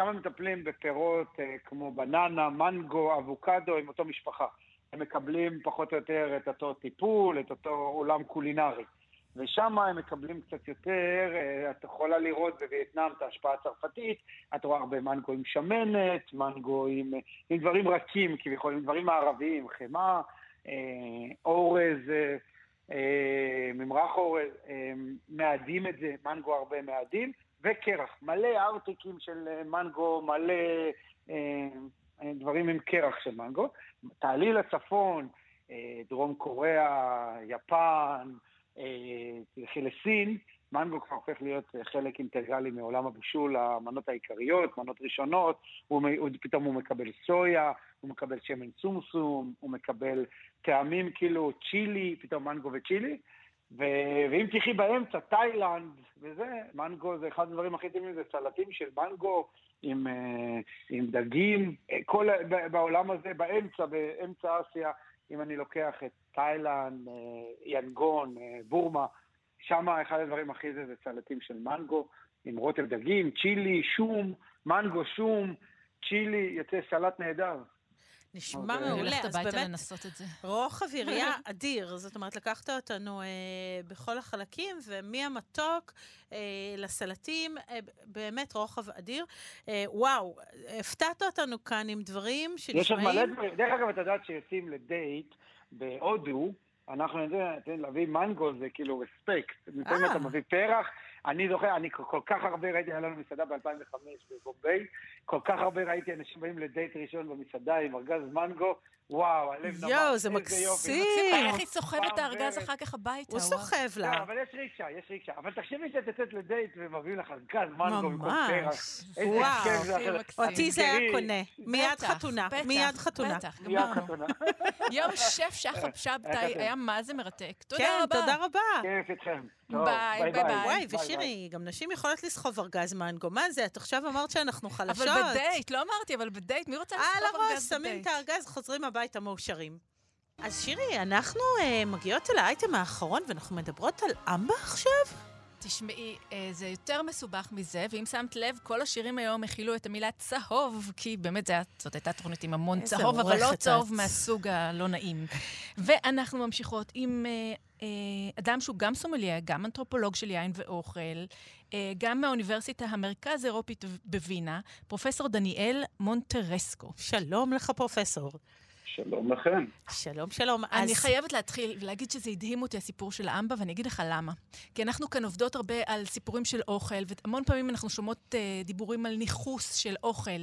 שם מטפלים בפירות אה, כמו בננה, מנגו, אבוקדו, עם אותו משפחה. הם מקבלים פחות או יותר את אותו טיפול, את אותו עולם קולינרי. ושם הם מקבלים קצת יותר, אה, את יכולה לראות בווייטנאם את ההשפעה הצרפתית, את רואה הרבה מנגו עם שמנת, מנגו עם, עם דברים רכים כביכול, עם דברים מערביים, חמאה, אה, אורז, אה, אה, ממרח אורז, אה, מאדים את זה, מנגו הרבה מאדים, וקרח, מלא ארטיקים של אה, מנגו, מלא אה, אה, דברים עם קרח של מנגו. תעלי לצפון, אה, דרום קוריאה, יפן, אה, תלכי לסין, מנגו כבר הופך להיות אה, חלק אינטגרלי מעולם הבישול, המנות העיקריות, מנות ראשונות, הוא, הוא, פתאום הוא מקבל סויה, הוא מקבל שמן סומסום, הוא מקבל טעמים כאילו צ'ילי, פתאום מנגו וצ'ילי, ו... ואם תחי באמצע, תאילנד וזה, מנגו זה אחד הדברים הכי טובים, זה סלטים של מנגו עם, אה, עם דגים, אה, כל, בעולם הזה, באמצע, באמצע אסיה, אם אני לוקח את תאילנד, אה, ינגון, בורמה, שם אחד הדברים הכי זה, זה סלטים של מנגו, עם רוטב דגים, צ'ילי, שום, מנגו, שום, צ'ילי, יוצא סלט נהדר. נשמע אוקיי. אני מעולה. הולכת אז הביתה באמת, לנסות את זה. רוחב יריעה אדיר. זאת אומרת, לקחת אותנו אה, בכל החלקים, ומהמתוק אה, לסלטים, אה, באמת רוחב אדיר. אה, וואו, הפתעת אותנו כאן עם דברים יש עוד מלא שנשמעים... דברים. דרך אגב, את יודעת שיוצאים לדייט בהודו, אנחנו יודעים, להביא מנגו זה כאילו רספקט. לפעמים אה. אתה מביא פרח, אני זוכר, אני כל כך הרבה ראיתי, היה לנו מסעדה ב-2005 בבומביי, כל כך הרבה ראיתי אנשים באים לדייט ראשון במסעדה עם ארגז מנגו, וואו, הלב נמר. יואו, זה מקסים. איך היא סוחבת את הארגז אחר כך הביתה? הוא. סוחב לא, לה. אבל יש ריקשה, יש ריקשה. אבל תחשבי שאת יוצאת לדייט ומביאים לך ארגז מנגו במקום פרח. וואו. מקסים. אותי זה היה קונה. מיד חתונה. מיד חתונה. בטח, גמרנו. חתונה. יום שף שחר שבתאי חתונה. היה מה זה מרתק. תודה כן, רבה. תודה רבה. כיף איתכם. ביי, ביי, ביי. וואי, ושירי, גם נשים יכולות לסחוב ארגז מנגו. מה זה? את עכשיו אמרת שאנחנו חלשות. אבל בדייט, לא אמרתי, אבל בדייט, מי רוצה על לסחוב הראש, ארגז שמים בדייט? את הארגז, חוזרים הביתה מאושרים. אז שירי, אנחנו אה, מגיעות אל האייטם האחרון, ואנחנו מדברות על אמבה עכשיו? תשמעי, אה, זה יותר מסובך מזה, ואם שמת לב, כל השירים היום הכילו את המילה צהוב, כי באמת זה זאת הייתה תוכנית עם המון צהוב, אבל לא צהוב את. מהסוג הלא נעים. ואנחנו ממשיכות עם אה, אה, אדם שהוא גם סומליה, גם אנתרופולוג של יין ואוכל, אה, גם מהאוניברסיטה המרכז האירופית בווינה, פרופסור דניאל מונטרסקו. שלום לך, פרופסור. שלום לכם. שלום, שלום. אני אז- חייבת להתחיל ולהגיד שזה הדהים אותי, הסיפור של האמבה, ואני אגיד לך למה. כי אנחנו כאן עובדות הרבה על סיפורים של אוכל, והמון פעמים אנחנו שומעות אה, דיבורים על ניכוס של אוכל,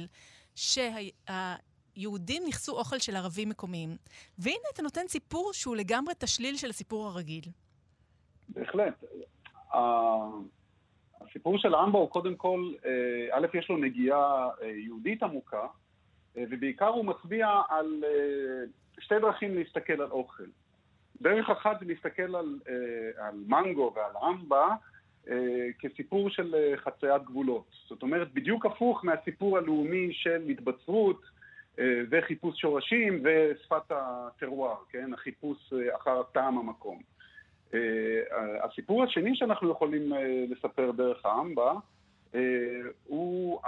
שהיהודים ניכסו אוכל של ערבים מקומיים. והנה אתה נותן סיפור שהוא לגמרי תשליל של הסיפור הרגיל. בהחלט. ה- הסיפור של אמבה הוא קודם כל, אה, א', יש לו נגיעה אה, יהודית עמוקה, ובעיקר הוא מצביע על אה, שתי דרכים להסתכל על אוכל. דרך אחת זה להסתכל על, אה, על מנגו ועל אמבה אה, כסיפור של אה, חציית גבולות. זאת אומרת, בדיוק הפוך מהסיפור הלאומי של התבצרות אה, וחיפוש שורשים ושפת הטרואר, כן? החיפוש אה, אחר טעם המקום. הסיפור השני שאנחנו יכולים לספר דרך האמבה הוא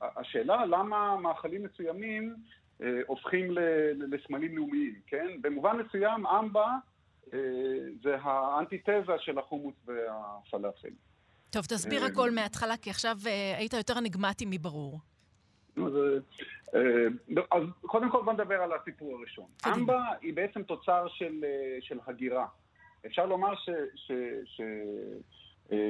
השאלה למה מאכלים מסוימים uh, הופכים ל- לסמלים לאומיים, כן? במובן מסוים אמבה uh, זה האנטיתזה של החומוס והפלאפל. טוב, תסביר אה, הכל מההתחלה, כי עכשיו אה, היית יותר אניגמטי מברור. זה, אה, לא, אז קודם כל בוא נדבר על הסיפור הראשון. אמבה היא בעצם תוצר של, אה, של הגירה. אפשר לומר ש, ש, ש, אה,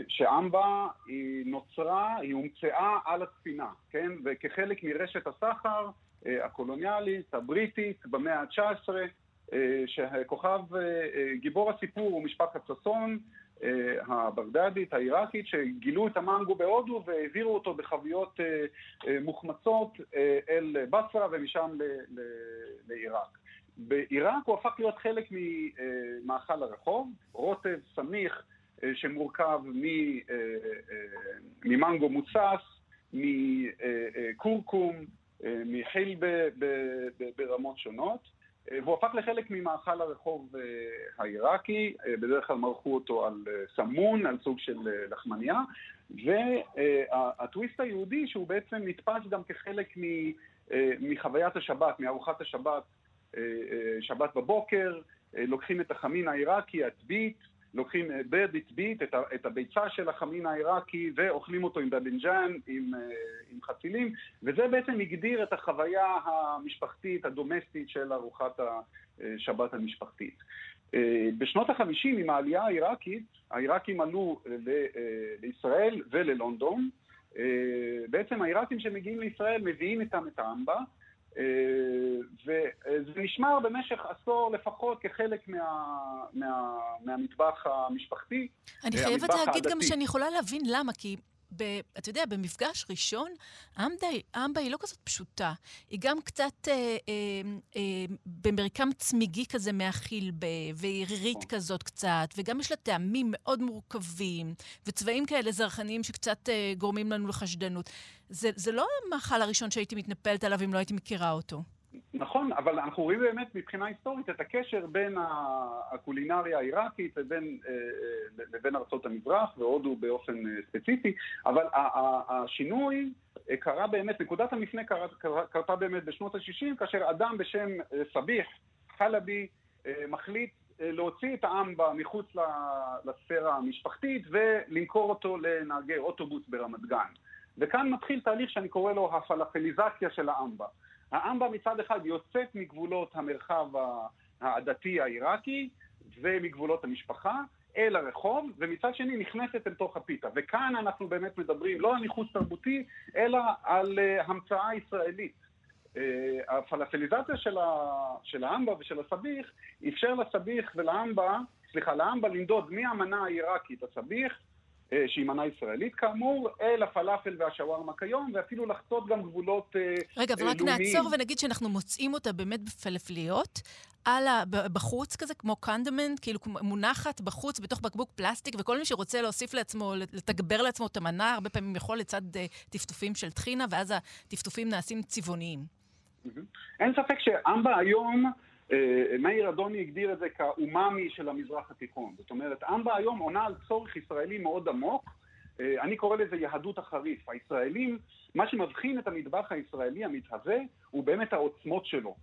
שאמבה היא נוצרה, היא הומצאה על הספינה, כן? וכחלק מרשת הסחר, הקולוניאלית, הבריטית, במאה ה-19, שכוכב, גיבור הסיפור הוא משפחת ששון, הבגדדית, העיראקית, שגילו את המנגו בהודו והעבירו אותו בחביות מוחמצות אל בסרה ומשם לעיראק. בעיראק הוא הפך להיות חלק ממאכל הרחוב, רוטב, סמיך, שמורכב ממנגו מוצס, מכורכום, מחיל ברמות שונות, והוא הפך לחלק ממאכל הרחוב העיראקי, בדרך כלל מרחו אותו על סמון, על סוג של לחמניה, והטוויסט היהודי שהוא בעצם נתפס גם כחלק מחוויית השבת, מארוחת השבת, שבת בבוקר, לוקחים את החמין העיראקי, הטבית, לוקחים ברדיט ביט, את, הביצה של החמין העיראקי, ואוכלים אותו עם בבנג'אן, עם, עם חצילים, וזה בעצם הגדיר את החוויה המשפחתית, הדומסטית של ארוחת השבת המשפחתית. בשנות החמישים, עם העלייה העיראקית, העיראקים עלו לישראל וללונדון. בעצם העיראקים שמגיעים לישראל מביאים איתם את האמבה, וזה נשמר במשך עשור לפחות כחלק מה, מה, מהמטבח המשפחתי. אני חייבת להגיד גם שאני יכולה להבין למה, כי... ב, אתה יודע, במפגש ראשון, אמבה היא לא כזאת פשוטה. היא גם קצת אה, אה, אה, במרקם צמיגי כזה מהחילבה, וערירית נכון. כזאת קצת, וגם יש לה טעמים מאוד מורכבים, וצבעים כאלה זרחניים שקצת אה, גורמים לנו לחשדנות. זה, זה לא המאכל הראשון שהייתי מתנפלת עליו אם לא הייתי מכירה אותו. נכון, אבל אנחנו רואים באמת מבחינה היסטורית את הקשר בין הקולינריה העיראקית לבין, אה, אה, לבין ארצות המזרח והודו באופן אה, ספציפי, אבל השינוי קרה באמת, נקודת המפנה קרתה באמת בשנות ה-60, כאשר אדם בשם סביח חלבי מחליט להוציא את האמבה מחוץ לספירה המשפחתית ולמכור אותו לנהגי אוטובוס ברמת גן. וכאן מתחיל תהליך שאני קורא לו הפלאפליזציה של האמבה. האמבה מצד אחד יוצאת מגבולות המרחב העדתי העיראקי ומגבולות המשפחה אל הרחוב, ומצד שני נכנסת אל תוך הפיתה. וכאן אנחנו באמת מדברים לא על ניחוס תרבותי, אלא על uh, המצאה ישראלית. Uh, הפלאפליזציה של, ה, של האמבה ושל הסביח אפשר לסביח ולאמבה, סליחה, לאמבה לנדוד מהמנה העיראקית, הסביח, אה, שהיא מנה ישראלית כאמור, אל הפלאפל והשווארמה כיום, ואפילו לחצות גם גבולות לאומיים. אה, רגע, אבל רק נעצור ונגיד שאנחנו מוצאים אותה באמת בפלפליות, על ה... בחוץ כזה, כמו קנדמנט, כאילו מונחת בחוץ בתוך בקבוק פלסטיק, וכל מי שרוצה להוסיף לעצמו, לתגבר לעצמו את המנה, הרבה פעמים יכול לצד אה, טפטופים של טחינה, ואז הטפטופים נעשים צבעוניים. אין ספק שאמבה היום... אה, מאיר אדוני הגדיר את זה כאומאמי של המזרח התיכון. זאת אומרת, אמבה היום עונה על צורך ישראלי מאוד עמוק. אה, אני קורא לזה יהדות החריף. הישראלים, מה שמבחין את המטבח הישראלי המתהווה, הוא באמת העוצמות שלו.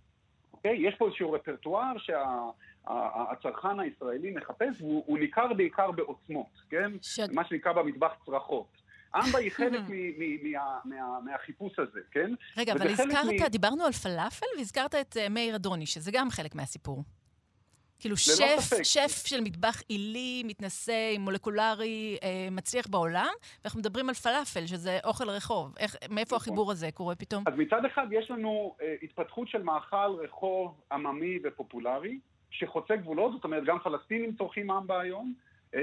אוקיי? יש פה איזשהו רפרטואר שהצרכן שה, הישראלי מחפש, והוא ניכר בעיקר בעוצמות, כן? ש... מה שנקרא במטבח צרחות. אמבה היא חלק מהחיפוש הזה, כן? רגע, אבל הזכרת, דיברנו על פלאפל והזכרת את אה, מאיר אדוני, שזה גם חלק מהסיפור. כאילו שף, שף של מטבח עילי, מתנשא, מולקולרי, אה, מצליח בעולם, ואנחנו מדברים על פלאפל, שזה אוכל רחוב. איך, מאיפה נכון. החיבור הזה קורה פתאום? אז מצד אחד יש לנו אה, התפתחות של מאכל רחוב עממי ופופולרי, שחוצה גבולות, זאת אומרת גם פלסטינים צורכים אמבה היום,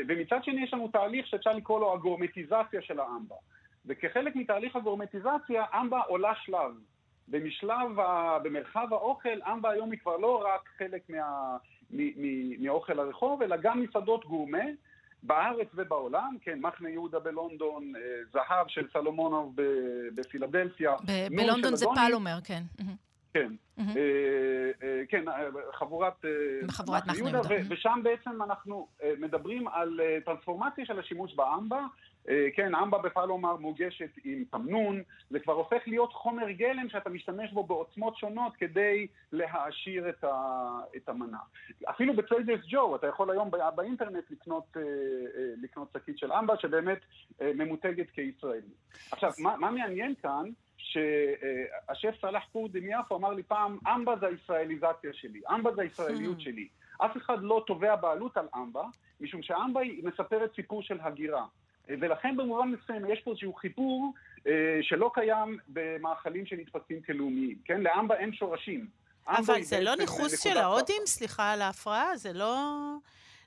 ומצד שני יש לנו תהליך שאפשר לקרוא לו הגורמטיזציה של האמבה. וכחלק מתהליך הגורמטיזציה, אמבה עולה שלב. במשלב, ה... במרחב האוכל, אמבה היום היא כבר לא רק חלק מה... מ... מ... מאוכל הרחוב, אלא גם מסעדות גורמה. בארץ ובעולם, כן, מחנה יהודה בלונדון, אה, זהב של סלומונוב בפילדלפיה. בלונדון זה Palomar, כן. כן, כן, חבורת מחנה יהודה, ושם בעצם אנחנו מדברים על טרנספורמציה של השימוש באמבה. כן, אמבה ב Palomar מוגשת עם תמנון, זה כבר הופך להיות חומר גלם שאתה משתמש בו בעוצמות שונות כדי להעשיר את, ה, את המנה. אפילו ב Trader Joe's, אתה יכול היום באינטרנט לקנות, לקנות שקית של אמבה שבאמת ממותגת כישראלי. עכשיו, מה, מה מעניין כאן? שהשף סלאח קורדי מיפו אמר לי פעם, אמבה זה הישראליזציה שלי, אמבה זה הישראליות hmm. שלי. אף אחד לא תובע בעלות על אמבה, משום שאמבה היא מספרת סיפור של הגירה. ולכן במובן מסוים יש פה איזשהו חיבור אה, שלא קיים במאכלים שנתפסים כלאומיים, כן? לאמבה אין שורשים. אבל זה לא בעצם ניכוס של. ההודים? סליחה על ההפרעה, זה לא...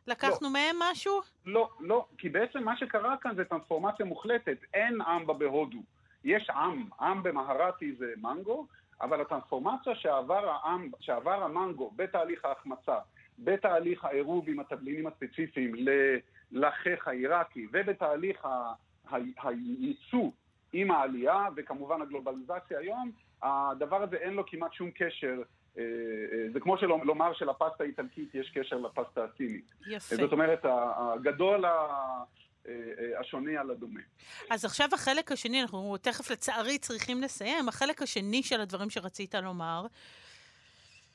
לקחנו מהם משהו? לא, לא, כי בעצם מה שקרה כאן זה טרנספורמציה מוחלטת. אין אמבה בהודו. יש עם, עם במהרטי זה מנגו, אבל הטרנספורמציה שעבר, העם, שעבר המנגו בתהליך ההחמצה, בתהליך העירוב עם התבלינים הספציפיים ללחך העיראקי ובתהליך ה- הייצוא עם העלייה וכמובן הגלובליזציה היום, הדבר הזה אין לו כמעט שום קשר. אה, אה, זה כמו שלא- לומר שלפסטה האיטלקית יש קשר לפסטה הסינית. יפה. זאת אומרת, הגדול השונה על הדומה. אז עכשיו החלק השני, אנחנו תכף לצערי צריכים לסיים, החלק השני של הדברים שרצית לומר.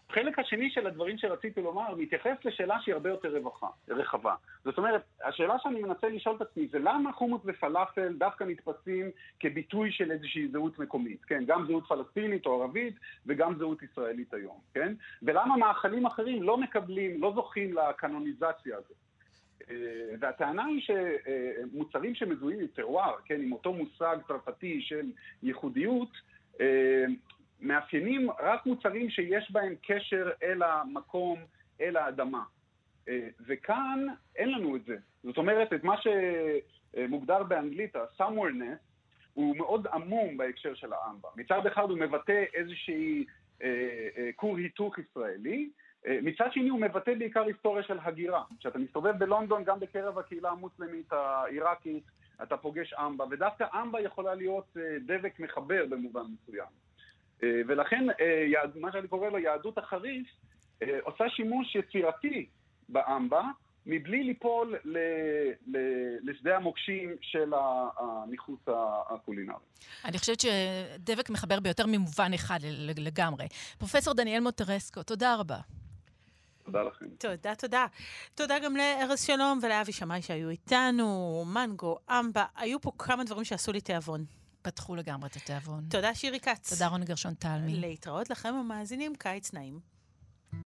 החלק השני של הדברים שרציתי לומר מתייחס לשאלה שהיא הרבה יותר רווחה, רחבה. זאת אומרת, השאלה שאני מנסה לשאול את עצמי זה למה חומוס ופלאפל דווקא נתפסים כביטוי של איזושהי זהות מקומית, כן? גם זהות פלסטינית או ערבית וגם זהות ישראלית היום, כן? ולמה מאכלים אחרים לא מקבלים, לא זוכים לקנוניזציה הזאת. אה, והטענה היא שמוצרים שמזוהים עם טרואר, כן, עם אותו מושג צרפתי של ייחודיות, אה, מאפיינים רק מוצרים שיש בהם קשר אל המקום, אל האדמה. אה, וכאן אין לנו את זה. זאת אומרת, את מה שמוגדר באנגלית, ה-someoreness, הוא מאוד עמום בהקשר של האמבה. מצד אחד הוא מבטא איזושהי אה, אה, היתוך ישראלי, מצד שני הוא מבטא בעיקר היסטוריה של הגירה. כשאתה מסתובב בלונדון, גם בקרב הקהילה המוסלמית העיראקית, אתה פוגש אמבה, ודווקא אמבה יכולה להיות אה, דבק מחבר במובן מסוים. אה, ולכן אה, מה שאני קורא לו יהדות החריף אה, עושה שימוש יצירתי באמבה, מבלי ליפול ל, ל, לשדה המוקשים של ה- הניכוס ה- הקולינרי. אני חושבת שדבק מחבר ביותר ממובן אחד לגמרי. פרופסור דניאל מוטרסקו, תודה רבה. תודה לכם. תודה, תודה. תודה גם לארז שלום ולאבי שמאי שהיו איתנו, מנגו, אמבה, היו פה כמה דברים שעשו לי תיאבון. פתחו לגמרי את התיאבון. תודה, שירי כץ. תודה, רוני גרשון תלמי. להתראות לכם המאזינים, קיץ נעים.